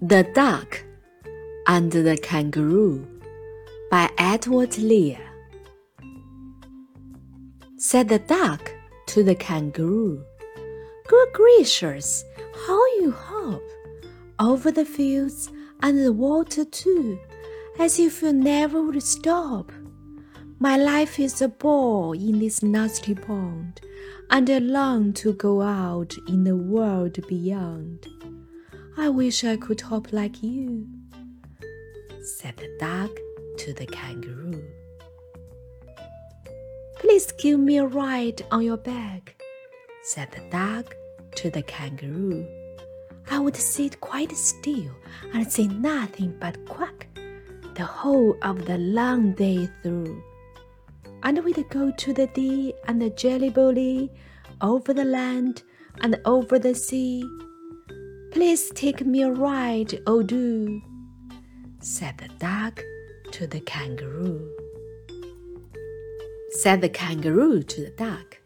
The Duck and the Kangaroo by Edward Lear. Said the duck to the kangaroo, Good gracious, how you hop over the fields and the water too, as if you never would stop. My life is a bore in this nasty pond, and I long to go out in the world beyond. I wish I could hop like you, said the duck to the kangaroo. Please give me a ride on your back, said the duck to the kangaroo. I would sit quite still and say nothing but quack the whole of the long day through. And we'd go to the dee and the Jelly Bo Lee, over the land and over the sea Please take me a ride, oh do, said the duck to the kangaroo. Said the kangaroo to the duck.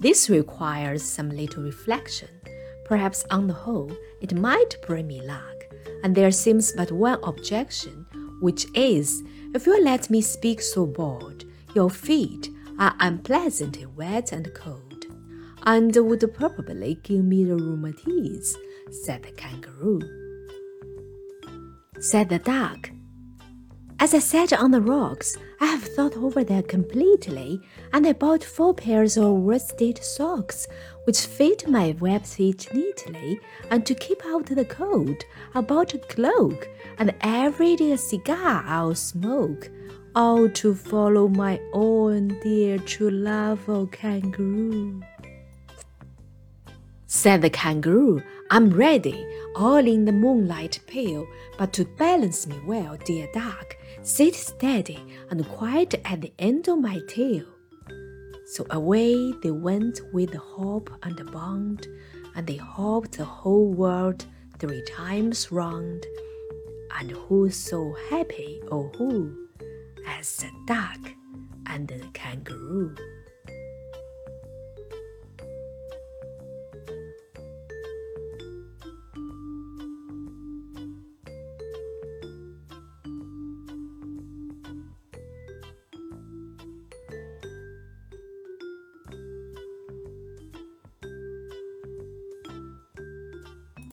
This requires some little reflection. Perhaps on the whole, it might bring me luck. And there seems but one objection, which is, if you let me speak so bold, your feet are unpleasantly wet and cold, and would probably give me the rheumatiz said the kangaroo. Said the duck. As I sat on the rocks, I have thought over that completely, and I bought four pairs of worsted socks, which fit my web feet neatly, and to keep out the cold, I bought a cloak, and every day a cigar I'll smoke, all to follow my own dear true love, O kangaroo. Said the kangaroo, I'm ready, all in the moonlight pale, but to balance me well, dear duck, sit steady and quiet at the end of my tail. So away they went with the hop and the bound, and they hopped the whole world three times round. And who's so happy, oh who, as the duck and the kangaroo?